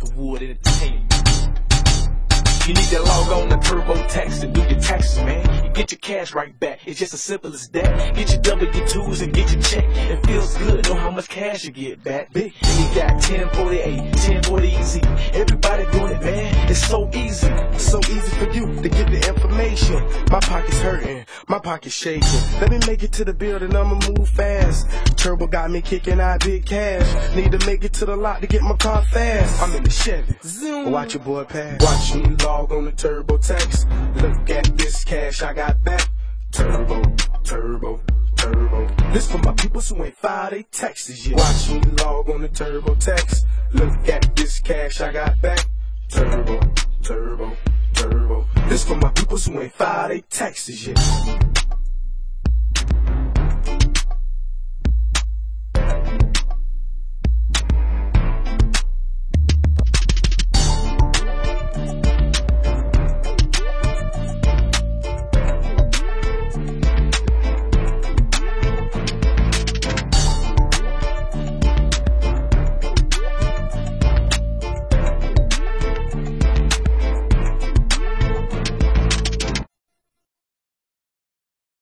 Afterwood Entertainment. You need to log on to TurboTax and do your taxes, man. You get your cash right back. It's just as simple as that. Get your W-2s and get your check. It feels good, know how much cash you get back. Big, and you got 1048, to get the information. My pocket's hurting, my pocket's shaking. Let me make it to the building, I'ma move fast. Turbo got me kicking out big cash. Need to make it to the lot to get my car fast. I'm in the Chevy. Zoom. Watch your boy pass. Watch me log on the turbo tax. Look at this cash I got back. Turbo, turbo, turbo. This for my people who ain't filed they taxes yet. Watch me log on the TurboTax. Look at this cash I got back. Turbo, turbo, turbo. This for my people who ain't filed they taxes yet.